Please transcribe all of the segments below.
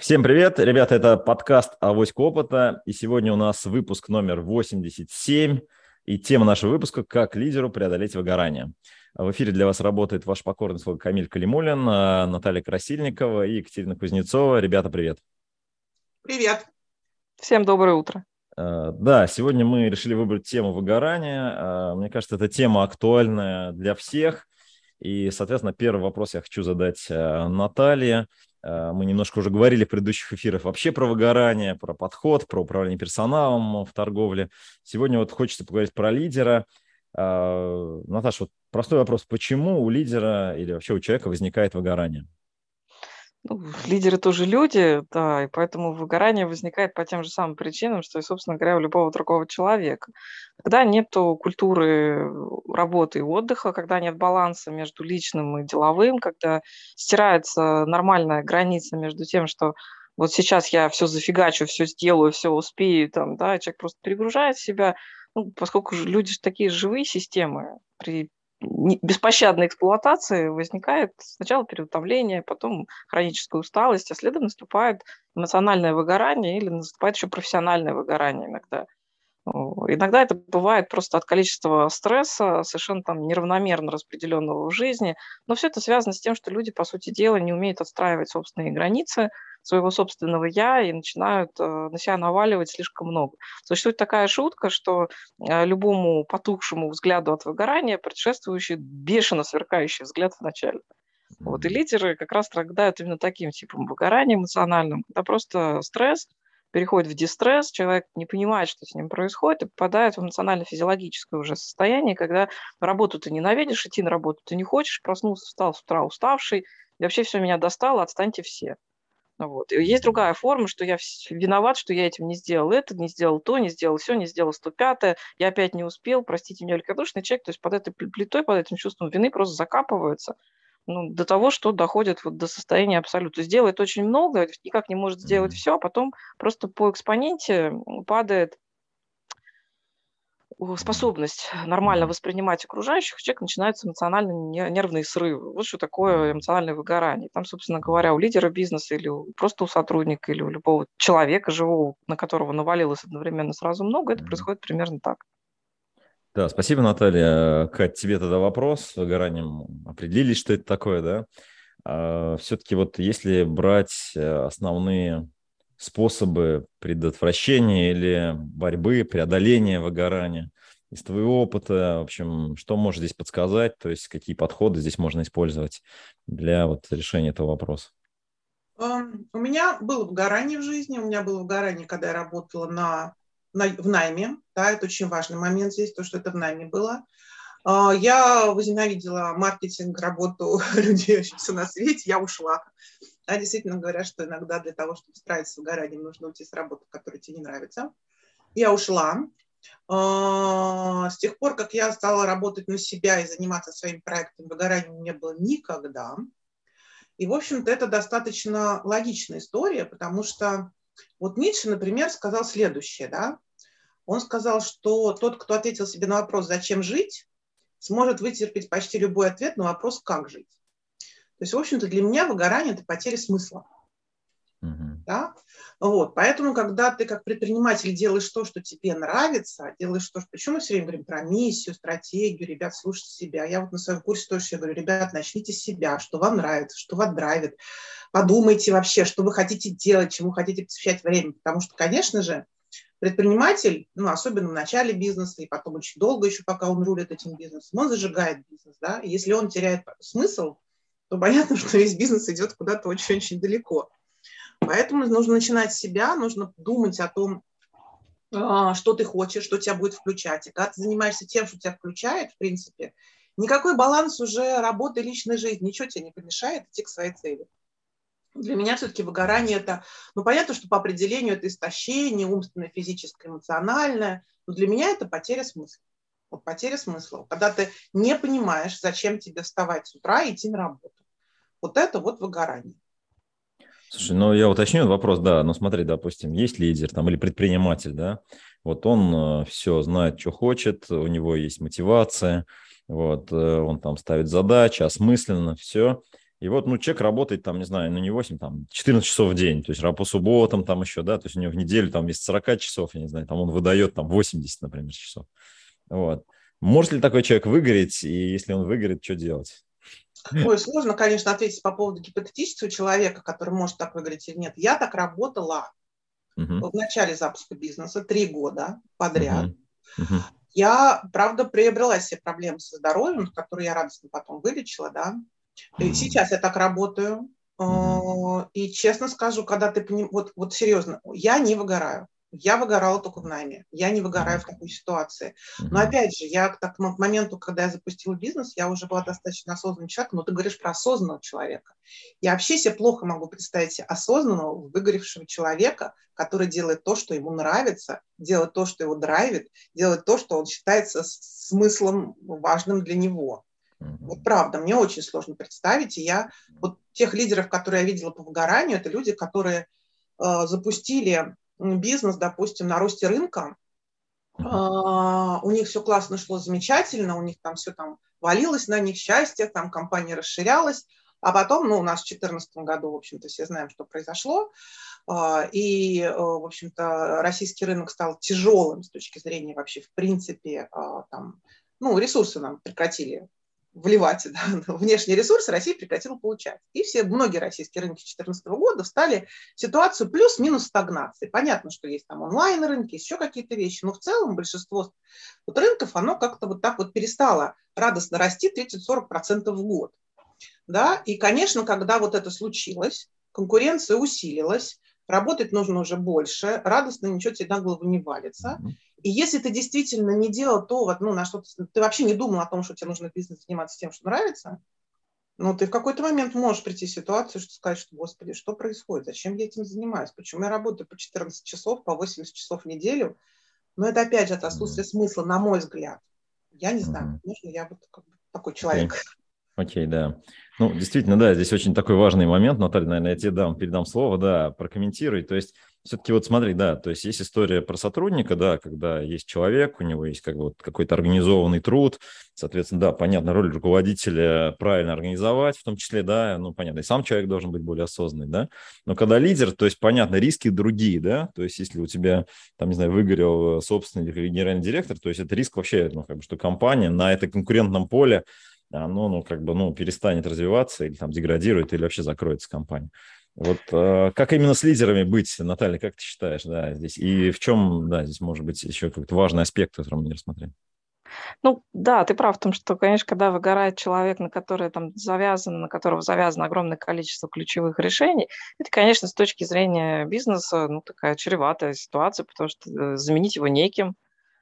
Всем привет, ребята, это подкаст «Авоська опыта», и сегодня у нас выпуск номер 87, и тема нашего выпуска «Как лидеру преодолеть выгорание». В эфире для вас работает ваш покорный слуга Камиль Калимулин, а, Наталья Красильникова и Екатерина Кузнецова. Ребята, привет. Привет. Всем доброе утро. А, да, сегодня мы решили выбрать тему выгорания. А, мне кажется, эта тема актуальная для всех. И, соответственно, первый вопрос я хочу задать Наталье. Э, мы немножко уже говорили в предыдущих эфирах вообще про выгорание, про подход, про управление персоналом в торговле. Сегодня вот хочется поговорить про лидера. Э, Наташа, вот простой вопрос. Почему у лидера или вообще у человека возникает выгорание? Ну, лидеры тоже люди, да, и поэтому выгорание возникает по тем же самым причинам, что и, собственно говоря, у любого другого человека. Когда нет культуры работы и отдыха, когда нет баланса между личным и деловым, когда стирается нормальная граница между тем, что вот сейчас я все зафигачу, все сделаю, все успею, там, да, человек просто перегружает себя, ну, поскольку люди же такие живые системы, при беспощадной эксплуатации возникает сначала переутомление, потом хроническая усталость, а следом наступает эмоциональное выгорание или наступает еще профессиональное выгорание иногда. Иногда это бывает просто от количества стресса, совершенно там неравномерно распределенного в жизни, но все это связано с тем, что люди, по сути дела, не умеют отстраивать собственные границы, своего собственного «я» и начинают э, на себя наваливать слишком много. Существует такая шутка, что э, любому потухшему взгляду от выгорания предшествующий бешено сверкающий взгляд в начале. Вот, и лидеры как раз страдают именно таким типом выгорания эмоциональным, когда просто стресс переходит в дистресс, человек не понимает, что с ним происходит, и попадает в эмоционально-физиологическое уже состояние, когда работу ты ненавидишь, идти на работу ты не хочешь, проснулся, встал с утра уставший, и вообще все меня достало, отстаньте все. Вот. И есть другая форма, что я виноват, что я этим не сделал это, не сделал то, не сделал все, не сделал 105 я опять не успел, простите меня, великодушный человек, то есть под этой плитой, под этим чувством вины просто закапываются ну, до того, что доходит вот до состояния абсолюта. Сделает очень много, никак не может сделать все, а потом просто по экспоненте падает способность нормально воспринимать окружающих, у человека начинаются эмоционально нервные срывы. Вот что такое эмоциональное выгорание. Там, собственно говоря, у лидера бизнеса или просто у сотрудника, или у любого человека живого, на которого навалилось одновременно сразу много, это происходит примерно так. Да, спасибо, Наталья. Кать, тебе тогда вопрос. С выгоранием определились, что это такое, да? А, все-таки вот если брать э, основные способы предотвращения или борьбы, преодоления выгорания из твоего опыта, в общем, что можешь здесь подсказать, то есть какие подходы здесь можно использовать для вот решения этого вопроса? У меня было выгорание в жизни, у меня было выгорание, когда я работала на, на, в найме, да, это очень важный момент здесь, то, что это в найме было. А, я возненавидела маркетинг, работу людей, все на свете, я ушла. Да, действительно говорят, что иногда для того, чтобы справиться с выгоранием, нужно уйти с работы, которая тебе не нравится. Я ушла. А, с тех пор, как я стала работать на себя и заниматься своим проектом, выгорания не было никогда. И, в общем-то, это достаточно логичная история, потому что вот Ницше, например, сказал следующее, да, он сказал, что тот, кто ответил себе на вопрос «зачем жить?», сможет вытерпеть почти любой ответ на вопрос «как жить?». То есть, в общем-то, для меня выгорание – это потеря смысла. Uh-huh. Да? Вот. Поэтому, когда ты как предприниматель делаешь то, что тебе нравится, делаешь то, что... Почему мы все время говорим про миссию, стратегию, ребят, слушайте себя. Я вот на своем курсе тоже все говорю, ребят, начните с себя, что вам нравится, что вас драйвит. Подумайте вообще, что вы хотите делать, чему хотите посвящать время. Потому что, конечно же, предприниматель, ну, особенно в начале бизнеса, и потом очень долго еще, пока он рулит этим бизнесом, он зажигает бизнес. Да? И если он теряет смысл, то понятно, что весь бизнес идет куда-то очень-очень далеко. Поэтому нужно начинать с себя, нужно думать о том, а, что ты хочешь, что тебя будет включать. И когда ты занимаешься тем, что тебя включает, в принципе, никакой баланс уже работы личной жизни, ничего тебе не помешает идти к своей цели. Для меня все-таки выгорание это, ну понятно, что по определению это истощение, умственное, физическое, эмоциональное, но для меня это потеря смысла. Вот потеря смысла. Когда ты не понимаешь, зачем тебе вставать с утра и идти на работу. Вот это вот выгорание. Слушай, ну я уточню вопрос, да, ну смотри, допустим, есть лидер там или предприниматель, да, вот он э, все знает, что хочет, у него есть мотивация, вот, э, он там ставит задачи, осмысленно, все, И вот, ну, человек работает там, не знаю, ну, не 8, там, 14 часов в день, то есть по субботам там еще, да, то есть у него в неделю там вместо 40 часов, я не знаю, там он выдает там 80, например, часов. Вот. Может ли такой человек выгореть, и если он выгорит, что делать? Ой, сложно, конечно, ответить по поводу гипотетического человека, который может так выиграть или нет. Я так работала uh-huh. в начале запуска бизнеса три года подряд. Uh-huh. Uh-huh. Я, правда, приобрела себе проблемы со здоровьем, которые я радостно потом вылечила, да. И сейчас я так работаю. Uh-huh. И честно скажу, когда ты поним... вот, вот серьезно, я не выгораю. Я выгорала только в найме. Я не выгораю в такой ситуации. Но опять же, я к такому моменту, когда я запустила бизнес, я уже была достаточно осознанным человеком. Но ты говоришь про осознанного человека. Я вообще себе плохо могу представить себе осознанного, выгоревшего человека, который делает то, что ему нравится, делает то, что его драйвит, делает то, что он считается смыслом важным для него. Вот правда, мне очень сложно представить. И я вот тех лидеров, которые я видела по выгоранию, это люди, которые э, запустили бизнес, допустим, на росте рынка, а, у них все классно шло, замечательно, у них там все там валилось на них счастье, там компания расширялась, а потом, ну, у нас в 2014 году, в общем-то, все знаем, что произошло, а, и, э, в общем-то, российский рынок стал тяжелым с точки зрения вообще, в принципе, а, там, ну, ресурсы нам прекратили вливать да, внешние ресурсы, Россия прекратила получать. И все, многие российские рынки 2014 года встали в ситуацию плюс-минус стагнации. Понятно, что есть там онлайн-рынки, еще какие-то вещи, но в целом большинство вот рынков, оно как-то вот так вот перестало радостно расти 30-40% в год. Да? И, конечно, когда вот это случилось, конкуренция усилилась, работать нужно уже больше, радостно ничего тебе на голову не валится. Mm-hmm. И если ты действительно не делал то, вот, ну, на что ты, ты вообще не думал о том, что тебе нужно бизнес заниматься тем, что нравится, ну, ты в какой-то момент можешь прийти в ситуацию, что сказать, что, господи, что происходит, зачем я этим занимаюсь, почему я работаю по 14 часов, по 80 часов в неделю. Но это, опять же, это отсутствие mm-hmm. смысла, на мой взгляд. Я не знаю, mm-hmm. нужно я вот как бы такой человек. Окей, да. Ну, действительно, да, здесь очень такой важный момент, Наталья, наверное, я тебе дам, передам слово, да, прокомментируй. То есть все-таки вот смотри, да, то есть есть история про сотрудника, да, когда есть человек, у него есть как бы вот какой-то организованный труд, соответственно, да, понятно, роль руководителя правильно организовать, в том числе, да, ну, понятно, и сам человек должен быть более осознанный, да, но когда лидер, то есть, понятно, риски другие, да, то есть если у тебя, там, не знаю, выгорел собственник или генеральный директор, то есть это риск вообще, ну, как бы, что компания на этом конкурентном поле оно, ну, как бы, ну, перестанет развиваться или там деградирует, или вообще закроется компания. Вот э, как именно с лидерами быть, Наталья, как ты считаешь, да, здесь? И в чем, да, здесь может быть еще какой-то важный аспект, который мы не рассмотрели? Ну, да, ты прав в том, что, конечно, когда выгорает человек, на который там завязано, на которого завязано огромное количество ключевых решений, это, конечно, с точки зрения бизнеса, ну, такая чреватая ситуация, потому что э, заменить его неким,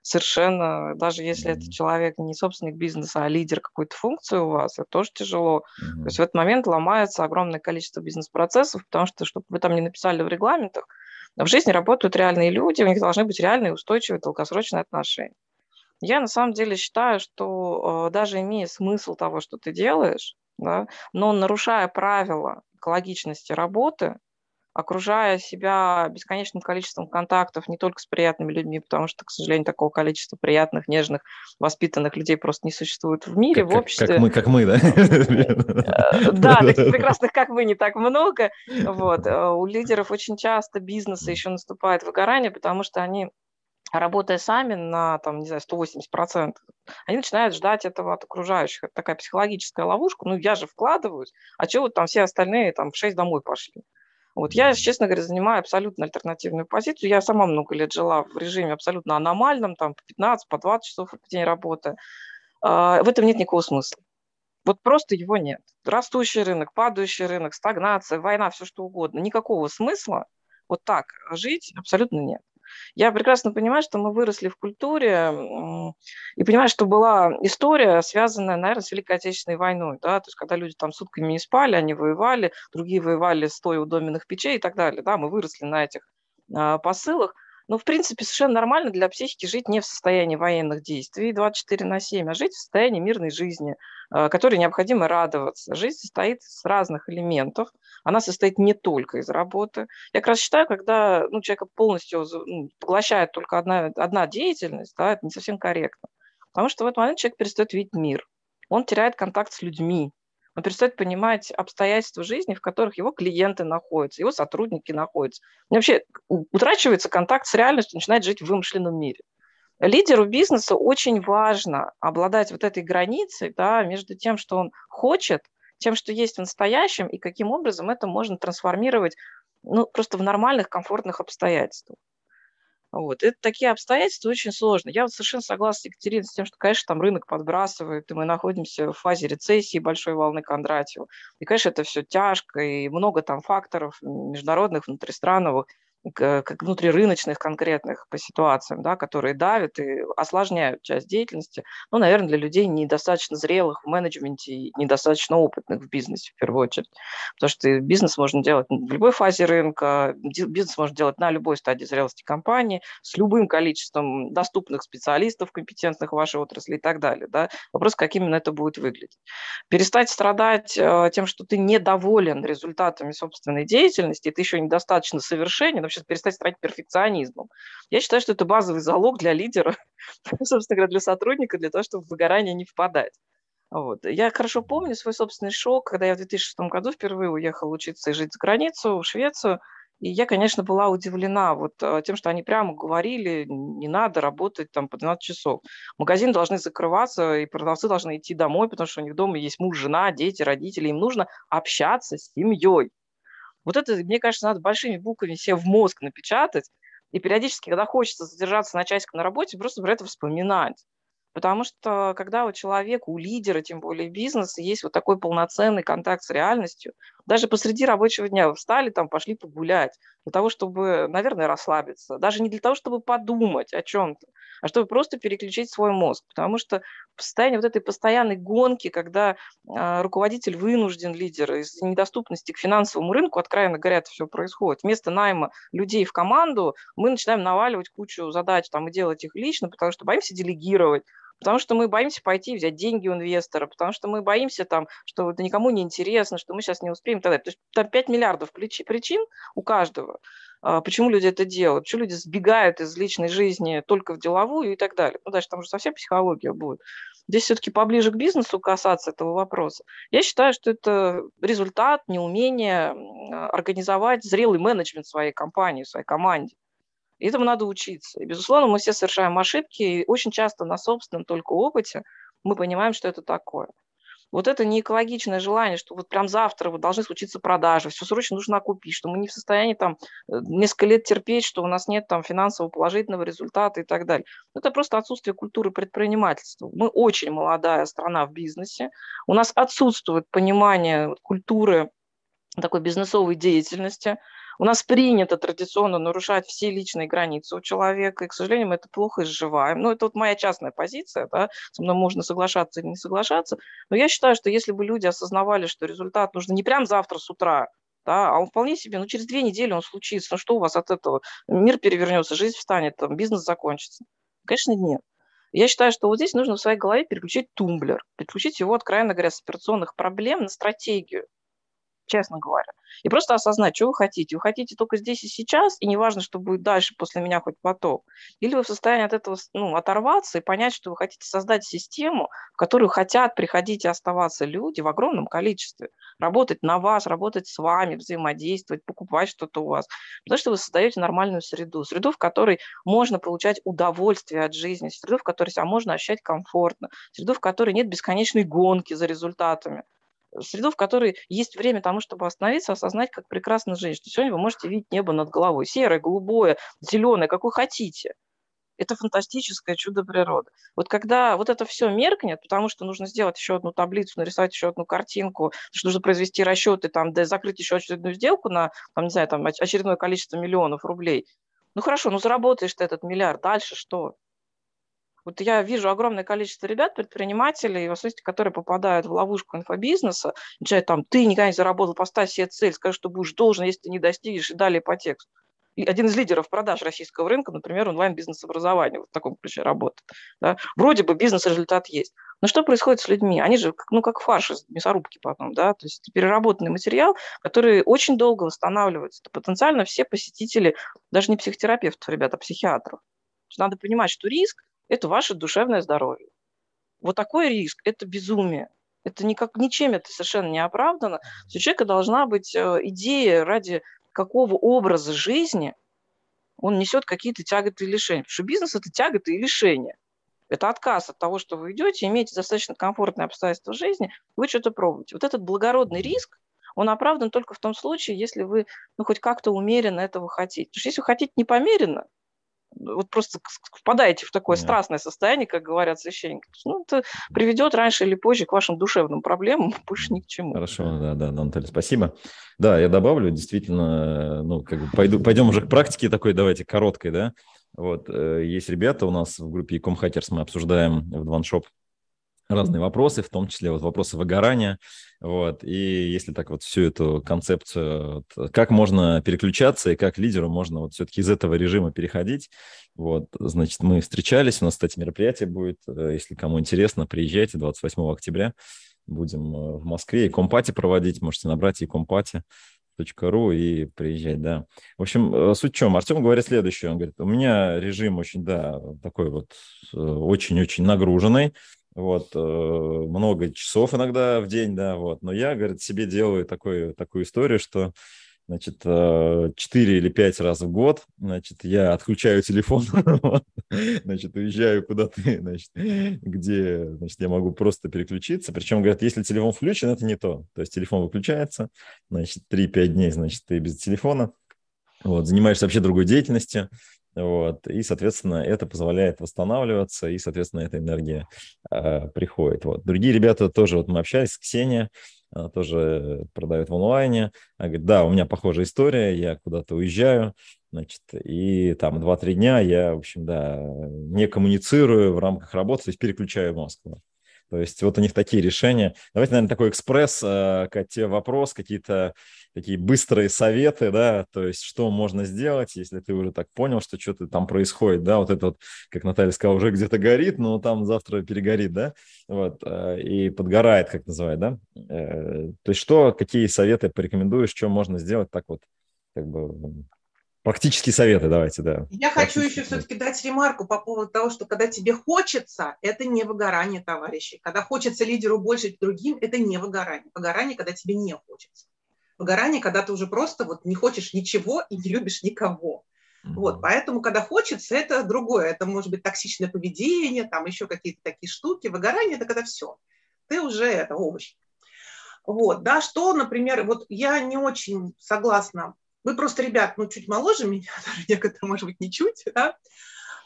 совершенно, даже если это человек не собственник бизнеса, а лидер какой-то функции у вас, это тоже тяжело. Mm-hmm. То есть в этот момент ломается огромное количество бизнес-процессов, потому что, чтобы вы там не написали в регламентах, в жизни работают реальные люди, у них должны быть реальные, устойчивые, долгосрочные отношения. Я на самом деле считаю, что э, даже имея смысл того, что ты делаешь, да, но нарушая правила экологичности работы, окружая себя бесконечным количеством контактов не только с приятными людьми, потому что, к сожалению, такого количества приятных, нежных, воспитанных людей просто не существует в мире, как, в обществе. Как мы, как мы, да? Э, да, таких прекрасных, как вы, не так много. Вот. Э, у лидеров очень часто бизнеса еще наступает выгорание, потому что они работая сами на, там, не знаю, 180%, они начинают ждать этого от окружающих. Это такая психологическая ловушка. Ну, я же вкладываюсь, а чего вот там все остальные там в 6 домой пошли? Вот я, честно говоря, занимаю абсолютно альтернативную позицию. Я сама много лет жила в режиме абсолютно аномальном, там по 15, по 20 часов в день работы. А, в этом нет никакого смысла. Вот просто его нет. Растущий рынок, падающий рынок, стагнация, война, все что угодно. Никакого смысла вот так жить абсолютно нет. Я прекрасно понимаю, что мы выросли в культуре и понимаю, что была история, связанная, наверное, с Великой Отечественной войной. Да? То есть, когда люди там сутками не спали, они воевали, другие воевали стоя у доменных печей и так далее. Да? Мы выросли на этих а, посылах. Но, в принципе, совершенно нормально для психики жить не в состоянии военных действий 24 на 7, а жить в состоянии мирной жизни, а, которой необходимо радоваться. Жизнь состоит из разных элементов. Она состоит не только из работы. Я как раз считаю, когда ну, человека полностью ну, поглощает только одна, одна деятельность, да, это не совсем корректно. Потому что в этот момент человек перестает видеть мир. Он теряет контакт с людьми. Он перестает понимать обстоятельства жизни, в которых его клиенты находятся, его сотрудники находятся. И вообще утрачивается контакт с реальностью, начинает жить в вымышленном мире. Лидеру бизнеса очень важно обладать вот этой границей да, между тем, что он хочет, тем, что есть в настоящем, и каким образом это можно трансформировать ну, просто в нормальных, комфортных обстоятельствах. Вот. Это такие обстоятельства очень сложно. Я вот совершенно согласна с с тем, что, конечно, там рынок подбрасывает, и мы находимся в фазе рецессии большой волны Кондратьева. И, конечно, это все тяжко, и много там факторов международных, внутристрановых как внутрирыночных конкретных по ситуациям, да, которые давят и осложняют часть деятельности, ну, наверное, для людей недостаточно зрелых в менеджменте и недостаточно опытных в бизнесе в первую очередь. Потому что бизнес можно делать в любой фазе рынка, бизнес можно делать на любой стадии зрелости компании, с любым количеством доступных специалистов, компетентных в вашей отрасли и так далее. Да. Вопрос, как именно это будет выглядеть. Перестать страдать э, тем, что ты недоволен результатами собственной деятельности, ты еще недостаточно совершенен, вообще перестать страдать перфекционизмом. Я считаю, что это базовый залог для лидера, собственно говоря, для сотрудника, для того, чтобы в выгорание не впадать. Вот. Я хорошо помню свой собственный шок, когда я в 2006 году впервые уехала учиться и жить за границу, в Швецию. И я, конечно, была удивлена вот э, тем, что они прямо говорили, не надо работать там по 12 часов. Магазины должны закрываться, и продавцы должны идти домой, потому что у них дома есть муж, жена, дети, родители. Им нужно общаться с семьей. Вот это, мне кажется, надо большими буквами себе в мозг напечатать, и периодически, когда хочется задержаться на часик на работе, просто про это вспоминать. Потому что когда у человека, у лидера, тем более бизнеса, есть вот такой полноценный контакт с реальностью, даже посреди рабочего дня встали, там, пошли погулять, для того, чтобы, наверное, расслабиться, даже не для того, чтобы подумать о чем-то, а чтобы просто переключить свой мозг. Потому что в состоянии вот этой постоянной гонки, когда э, руководитель вынужден, лидер, из недоступности к финансовому рынку, откровенно говоря, это все происходит. Вместо найма людей в команду мы начинаем наваливать кучу задач там, и делать их лично, потому что боимся делегировать, потому что мы боимся пойти взять деньги у инвестора, потому что мы боимся, там, что это никому не интересно, что мы сейчас не успеем и так далее. То есть там 5 миллиардов причин у каждого, а, почему люди это делают, почему люди сбегают из личной жизни только в деловую и так далее. Ну, дальше там уже совсем психология будет. Здесь все-таки поближе к бизнесу касаться этого вопроса. Я считаю, что это результат неумения организовать зрелый менеджмент своей компании, своей команде. И этому надо учиться. И, безусловно, мы все совершаем ошибки, и очень часто на собственном только опыте мы понимаем, что это такое. Вот это не экологичное желание, что вот прям завтра вот должны случиться продажи, все срочно нужно купить, что мы не в состоянии там э, несколько лет терпеть, что у нас нет там финансового положительного результата и так далее. Это просто отсутствие культуры предпринимательства. Мы очень молодая страна в бизнесе, у нас отсутствует понимание культуры такой бизнесовой деятельности, у нас принято традиционно нарушать все личные границы у человека, и, к сожалению, мы это плохо изживаем. Ну, это вот моя частная позиция, да, со мной можно соглашаться или не соглашаться, но я считаю, что если бы люди осознавали, что результат нужно не прям завтра с утра, да, а он вполне себе, ну, через две недели он случится, ну, что у вас от этого? Мир перевернется, жизнь встанет, там, бизнес закончится. Конечно, нет. Я считаю, что вот здесь нужно в своей голове переключить тумблер, переключить его, откровенно говоря, с операционных проблем на стратегию честно говоря. И просто осознать, что вы хотите. Вы хотите только здесь и сейчас, и неважно, что будет дальше после меня хоть потом. Или вы в состоянии от этого ну, оторваться и понять, что вы хотите создать систему, в которую хотят приходить и оставаться люди в огромном количестве. Работать на вас, работать с вами, взаимодействовать, покупать что-то у вас. Потому что вы создаете нормальную среду. Среду, в которой можно получать удовольствие от жизни, среду, в которой себя можно ощущать комфортно, среду, в которой нет бесконечной гонки за результатами среду, в которой есть время тому, чтобы остановиться, осознать, как прекрасно жить. Что сегодня вы можете видеть небо над головой. Серое, голубое, зеленое, как вы хотите. Это фантастическое чудо природы. Вот когда вот это все меркнет, потому что нужно сделать еще одну таблицу, нарисовать еще одну картинку, что нужно произвести расчеты, там, да, закрыть еще очередную сделку на, там, не знаю, там, очередное количество миллионов рублей. Ну хорошо, ну заработаешь ты этот миллиард, дальше что? Вот я вижу огромное количество ребят, предпринимателей, в особенности, которые попадают в ловушку инфобизнеса, начинают там, ты никогда не заработал, поставь себе цель, скажи, что будешь должен, если ты не достигнешь, и далее по тексту. И один из лидеров продаж российского рынка, например, онлайн-бизнес-образование, вот в таком ключе работает. Да? Вроде бы бизнес-результат есть. Но что происходит с людьми? Они же, ну, как фарш из мясорубки потом, да, то есть переработанный материал, который очень долго восстанавливается. Это потенциально все посетители, даже не психотерапевтов, ребята, а психиатров. Надо понимать, что риск это ваше душевное здоровье. Вот такой риск – это безумие. Это никак, ничем это совершенно не оправдано. У человека должна быть э, идея, ради какого образа жизни он несет какие-то тяготы и лишения. Потому что бизнес – это тяготы и лишения. Это отказ от того, что вы идете, имеете достаточно комфортные обстоятельства жизни, вы что-то пробуете. Вот этот благородный риск, он оправдан только в том случае, если вы ну, хоть как-то умеренно этого хотите. Потому что если вы хотите непомеренно, вот просто впадаете в такое Нет. страстное состояние, как говорят священники, ну, это приведет раньше или позже к вашим душевным проблемам, больше ни к чему. Хорошо, да, да, Наталья, спасибо. Да, я добавлю, действительно, ну, как бы пойду, пойдем уже к практике такой, давайте, короткой, да. Вот, э, есть ребята у нас в группе Ecom Hackers, мы обсуждаем в Дваншоп разные вопросы, в том числе вот вопросы выгорания. Вот. И если так вот всю эту концепцию, вот, как можно переключаться и как лидеру можно вот все-таки из этого режима переходить, вот, значит, мы встречались, у нас, кстати, мероприятие будет, э, если кому интересно, приезжайте 28 октября, будем э, в Москве и компати проводить, можете набрать и компати ру и приезжать, да. В общем, э, суть в чем? Артем говорит следующее. Он говорит, у меня режим очень, да, такой вот очень-очень нагруженный вот, э, много часов иногда в день, да, вот, но я, говорит, себе делаю такую, такую историю, что, значит, 4 э, или 5 раз в год, значит, я отключаю телефон, значит, уезжаю куда-то, значит, где, значит, я могу просто переключиться, причем, говорят, если телефон включен, это не то, то есть телефон выключается, значит, 3-5 дней, значит, ты без телефона, вот, занимаешься вообще другой деятельностью, вот, и, соответственно, это позволяет восстанавливаться, и, соответственно, эта энергия э, приходит. Вот. Другие ребята тоже, вот мы общались с Ксенией, она тоже продает в онлайне. Она говорит, да, у меня похожая история, я куда-то уезжаю, значит, и там 2-3 дня я, в общем, да, не коммуницирую в рамках работы, то есть переключаю Москву. То есть вот у них такие решения. Давайте, наверное, такой экспресс, э, тебе вопрос, какие-то такие быстрые советы, да, то есть что можно сделать, если ты уже так понял, что что-то там происходит, да, вот это вот, как Наталья сказала, уже где-то горит, но там завтра перегорит, да, вот, э, и подгорает, как называют, да. Э, то есть что, какие советы порекомендуешь, что можно сделать так вот, как бы Практические советы давайте, да. Я хочу еще все-таки дать ремарку по поводу того, что когда тебе хочется, это не выгорание, товарищи. Когда хочется лидеру больше другим, это не выгорание. Выгорание, когда тебе не хочется. Выгорание, когда ты уже просто вот не хочешь ничего и не любишь никого. Mm-hmm. Вот, поэтому, когда хочется, это другое. Это может быть токсичное поведение, там еще какие-то такие штуки. Выгорание – это когда все. Ты уже это овощ. Вот, да, что, например, вот я не очень согласна вы просто, ребят, ну, чуть моложе меня, даже некоторые, может быть, не чуть, да?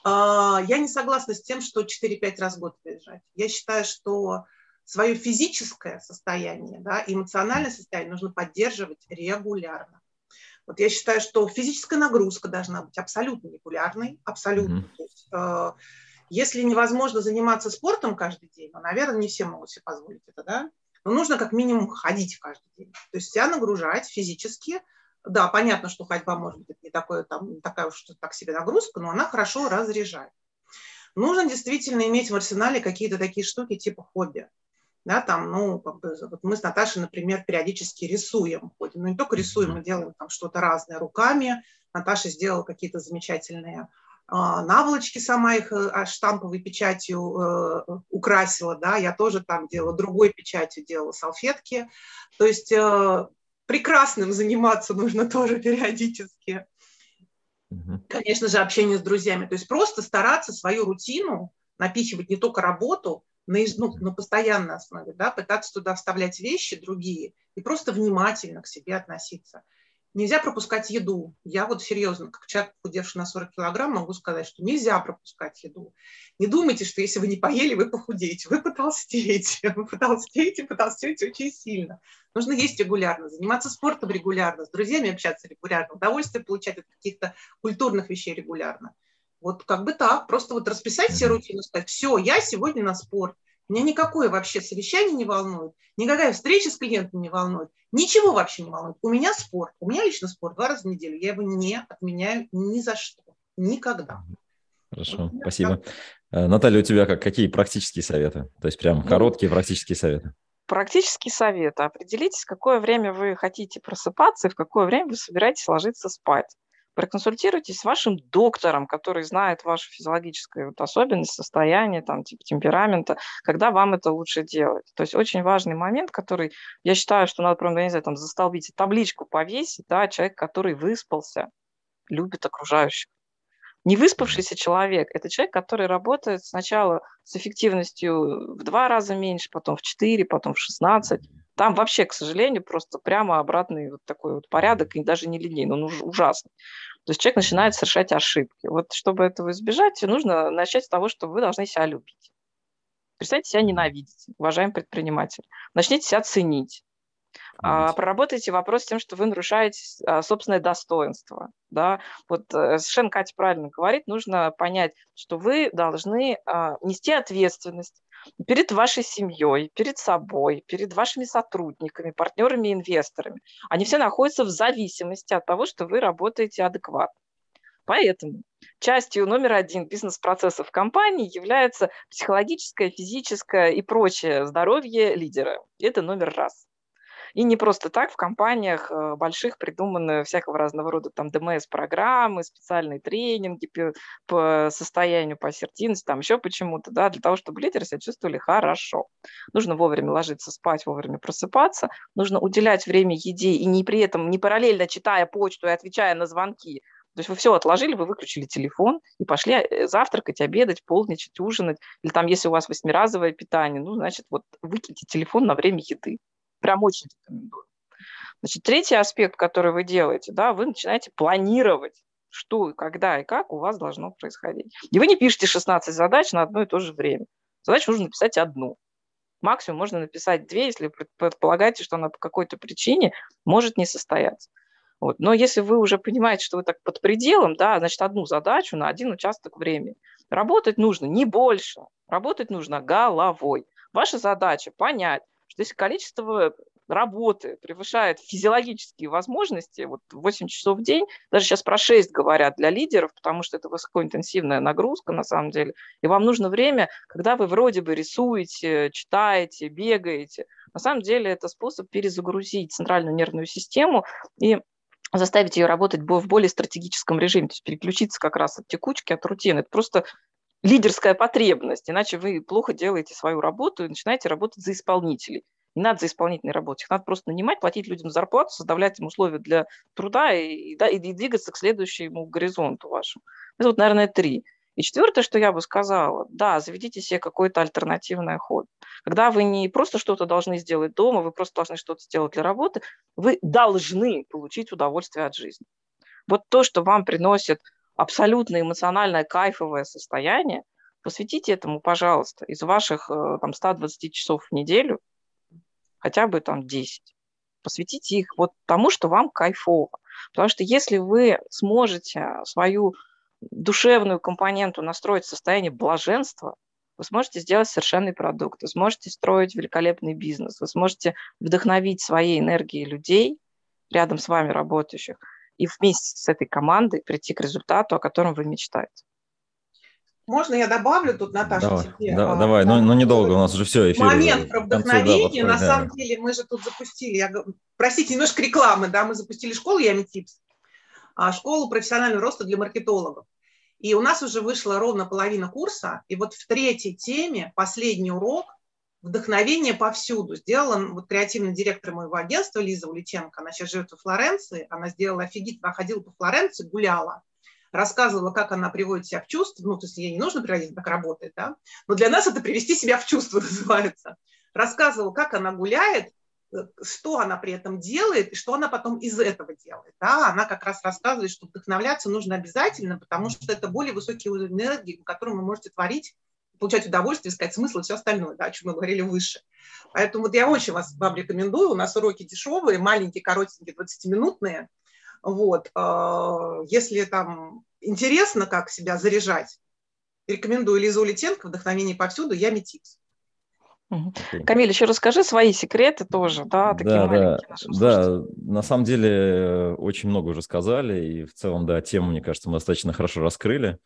А, я не согласна с тем, что 4-5 раз в год приезжать. Я считаю, что свое физическое состояние, да, эмоциональное состояние нужно поддерживать регулярно. Вот я считаю, что физическая нагрузка должна быть абсолютно регулярной, абсолютно. Mm-hmm. То есть, э, если невозможно заниматься спортом каждый день, ну, наверное, не все могут себе позволить это, да, но нужно как минимум ходить каждый день. То есть себя нагружать физически, да, понятно, что ходьба может быть не, такое, там, не такая уж так себе нагрузка, но она хорошо разряжает. Нужно действительно иметь в арсенале какие-то такие штуки типа хобби. Да, там, ну, как бы, вот мы с Наташей, например, периодически рисуем, ходим. Ну, не только рисуем, мы делаем там что-то разное руками. Наташа сделала какие-то замечательные а, наволочки сама их э, а, штамповой печатью э, украсила, да, я тоже там делала, другой печатью делала салфетки. То есть э, прекрасным заниматься нужно тоже периодически. Конечно же, общение с друзьями. То есть просто стараться свою рутину напихивать не только работу, на, ну, на постоянной основе, да, пытаться туда вставлять вещи другие и просто внимательно к себе относиться. Нельзя пропускать еду. Я вот серьезно, как человек, худевший на 40 килограмм, могу сказать, что нельзя пропускать еду. Не думайте, что если вы не поели, вы похудеете. Вы потолстеете. Вы потолстеете, потолстеете очень сильно. Нужно есть регулярно, заниматься спортом регулярно, с друзьями общаться регулярно, удовольствие получать от каких-то культурных вещей регулярно. Вот как бы так, просто вот расписать все рутину, сказать, все, я сегодня на спорт, меня никакое вообще совещание не волнует, никакая встреча с клиентом не волнует, ничего вообще не волнует. У меня спорт, у меня лично спорт два раза в неделю, я его не отменяю ни за что, никогда. Хорошо, вот, спасибо. Так. Э, Наталья, у тебя как, какие практические советы? То есть прям ну, короткие практические советы. Практический совет. Определитесь, какое время вы хотите просыпаться и в какое время вы собираетесь ложиться спать. Проконсультируйтесь с вашим доктором, который знает вашу физиологическую вот особенность, состояние, там, типа темперамента, когда вам это лучше делать. То есть очень важный момент, который, я считаю, что надо прям, я не знаю, там, застолбить табличку повесить, да, человек, который выспался, любит окружающих. Невыспавшийся человек – это человек, который работает сначала с эффективностью в два раза меньше, потом в четыре, потом в шестнадцать. Там вообще, к сожалению, просто прямо обратный вот такой вот порядок, и даже не линейный, он уж ужасный. То есть человек начинает совершать ошибки. Вот чтобы этого избежать, нужно начать с того, что вы должны себя любить. Перестаньте себя ненавидеть, уважаемый предприниматель. Начните себя ценить. А, проработайте вопрос тем, что вы нарушаете а, собственное достоинство. Да? Вот а, совершенно Катя правильно говорит, нужно понять, что вы должны а, нести ответственность перед вашей семьей, перед собой, перед вашими сотрудниками, партнерами, инвесторами. Они все находятся в зависимости от того, что вы работаете адекватно. Поэтому частью номер один бизнес-процессов компании является психологическое, физическое и прочее здоровье лидера. Это номер раз. И не просто так в компаниях э, больших придуманы всякого разного рода там ДМС-программы, специальные тренинги по состоянию, по ассертивности, там еще почему-то, да, для того, чтобы лидеры себя чувствовали хорошо. Нужно вовремя ложиться спать, вовремя просыпаться, нужно уделять время еде и не при этом, не параллельно читая почту и отвечая на звонки, то есть вы все отложили, вы выключили телефон и пошли э, завтракать, обедать, полничать, ужинать. Или там, если у вас восьмиразовое питание, ну, значит, вот выкиньте телефон на время еды. Прям очень рекомендую. Значит, третий аспект, который вы делаете, да, вы начинаете планировать, что, когда и как у вас должно происходить. И вы не пишете 16 задач на одно и то же время. Задач нужно написать одну. Максимум можно написать две, если предполагаете, что она по какой-то причине может не состояться. Вот. Но если вы уже понимаете, что вы так под пределом, да, значит, одну задачу на один участок времени. Работать нужно не больше, работать нужно головой. Ваша задача понять, что если количество работы превышает физиологические возможности, вот 8 часов в день, даже сейчас про 6 говорят для лидеров, потому что это высокоинтенсивная нагрузка на самом деле, и вам нужно время, когда вы вроде бы рисуете, читаете, бегаете. На самом деле это способ перезагрузить центральную нервную систему и заставить ее работать в более стратегическом режиме, то есть переключиться как раз от текучки, от рутины. Это просто лидерская потребность, иначе вы плохо делаете свою работу и начинаете работать за исполнителей. Не надо за исполнительной работе, их надо просто нанимать, платить людям зарплату, создавать им условия для труда и, да, и двигаться к следующему горизонту вашему. Это вот, наверное, три. И четвертое, что я бы сказала, да, заведите себе какое-то альтернативное хобби. Когда вы не просто что-то должны сделать дома, вы просто должны что-то сделать для работы, вы должны получить удовольствие от жизни. Вот то, что вам приносит абсолютно эмоциональное кайфовое состояние, посвятите этому, пожалуйста, из ваших э, там, 120 часов в неделю хотя бы там 10. Посвятите их вот тому, что вам кайфово. Потому что если вы сможете свою душевную компоненту настроить в состояние блаженства, вы сможете сделать совершенный продукт, вы сможете строить великолепный бизнес, вы сможете вдохновить своей энергией людей, рядом с вами работающих, и вместе с этой командой прийти к результату, о котором вы мечтаете. Можно я добавлю тут, Наташа, давай, тебе? Да, а, давай, но, но недолго, у нас уже все, эфир. Момент про вдохновение, да, на самом деле, мы же тут запустили, я, простите, немножко рекламы, да, мы запустили школу Ями Типс, а, школу профессионального роста для маркетологов. И у нас уже вышла ровно половина курса, и вот в третьей теме, последний урок, вдохновение повсюду. Сделала вот креативный директор моего агентства Лиза Улитенко, она сейчас живет во Флоренции, она сделала офигительно, ходила по Флоренции, гуляла, рассказывала, как она приводит себя в чувство, ну, то есть ей не нужно приводить, так работает, да, но для нас это привести себя в чувство называется. Рассказывала, как она гуляет, что она при этом делает и что она потом из этого делает. Да? Она как раз рассказывает, что вдохновляться нужно обязательно, потому что это более высокий уровень энергии, которым вы можете творить, получать удовольствие, искать смысл и все остальное, да, о чем мы говорили выше. Поэтому вот я очень вас вам рекомендую. У нас уроки дешевые, маленькие, коротенькие, 20-минутные. Вот. А, если там интересно, как себя заряжать, рекомендую Лизу Улитенко «Вдохновение повсюду», я Метикс. Камиль, еще расскажи свои секреты тоже, да, такие да, маленькие да, да, на самом деле э, очень много уже сказали, и в целом, да, тему, мне кажется, мы достаточно хорошо раскрыли.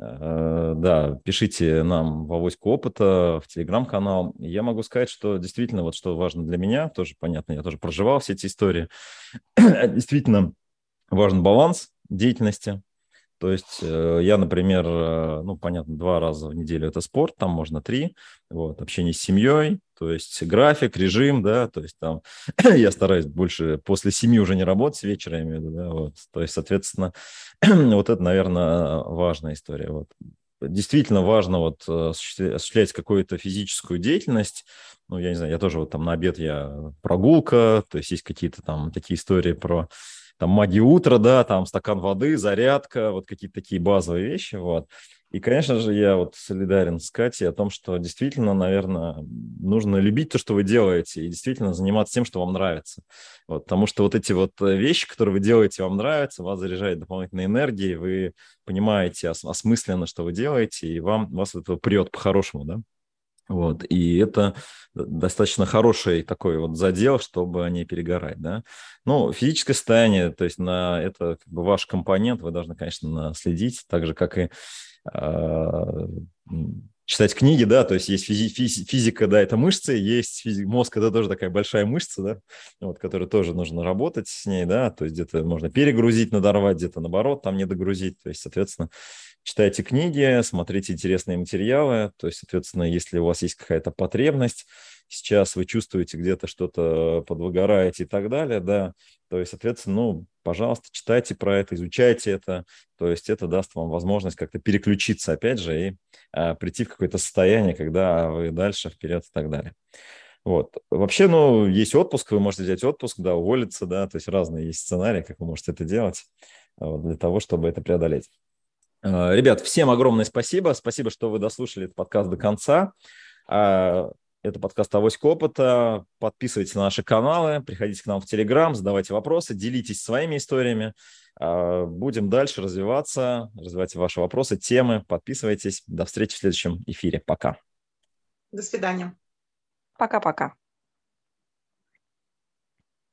Э, да, пишите нам в авоську опыта, в телеграм-канал. Я могу сказать, что действительно, вот что важно для меня, тоже понятно, я тоже проживал все эти истории, действительно важен баланс, деятельности. То есть э, я, например, э, ну, понятно, два раза в неделю это спорт, там можно три, вот, общение с семьей, то есть график, режим, да, то есть там я стараюсь больше после семьи уже не работать вечером, я имею в виду, да, вот, то есть, соответственно, вот это, наверное, важная история, вот. Действительно важно вот осуществлять какую-то физическую деятельность, ну, я не знаю, я тоже вот там на обед я прогулка, то есть есть какие-то там такие истории про там магия утра, да, там стакан воды, зарядка, вот какие-то такие базовые вещи, вот. И, конечно же, я вот солидарен с Катей о том, что действительно, наверное, нужно любить то, что вы делаете, и действительно заниматься тем, что вам нравится. Вот, потому что вот эти вот вещи, которые вы делаете, вам нравятся, вас заряжает дополнительной энергией, вы понимаете ос- осмысленно, что вы делаете, и вам, вас это прет по-хорошему, да? Вот, и это достаточно хороший такой вот задел, чтобы не перегорать, да. Ну, физическое состояние, то есть на это как бы ваш компонент, вы должны, конечно, следить, так же, как и э, читать книги, да, то есть есть физи- физи- физика, да, это мышцы, есть физи- мозг, это тоже такая большая мышца, да, вот, которая тоже нужно работать с ней, да, то есть где-то можно перегрузить, надорвать, где-то наоборот, там не догрузить, то есть, соответственно, читайте книги, смотрите интересные материалы, то есть, соответственно, если у вас есть какая-то потребность, сейчас вы чувствуете где-то что-то подвыгораете и так далее, да, то есть, соответственно, ну, пожалуйста, читайте про это, изучайте это, то есть это даст вам возможность как-то переключиться, опять же, и а, прийти в какое-то состояние, когда вы дальше, вперед и так далее. Вот. Вообще, ну, есть отпуск, вы можете взять отпуск, да, уволиться, да, то есть разные есть сценарии, как вы можете это делать вот, для того, чтобы это преодолеть. Э, ребят, всем огромное спасибо. Спасибо, что вы дослушали этот подкаст до конца. А, это подкаст «Авоська опыта». Подписывайтесь на наши каналы, приходите к нам в Телеграм, задавайте вопросы, делитесь своими историями. А, будем дальше развиваться, развивайте ваши вопросы, темы. Подписывайтесь. До встречи в следующем эфире. Пока. До свидания. Пока-пока.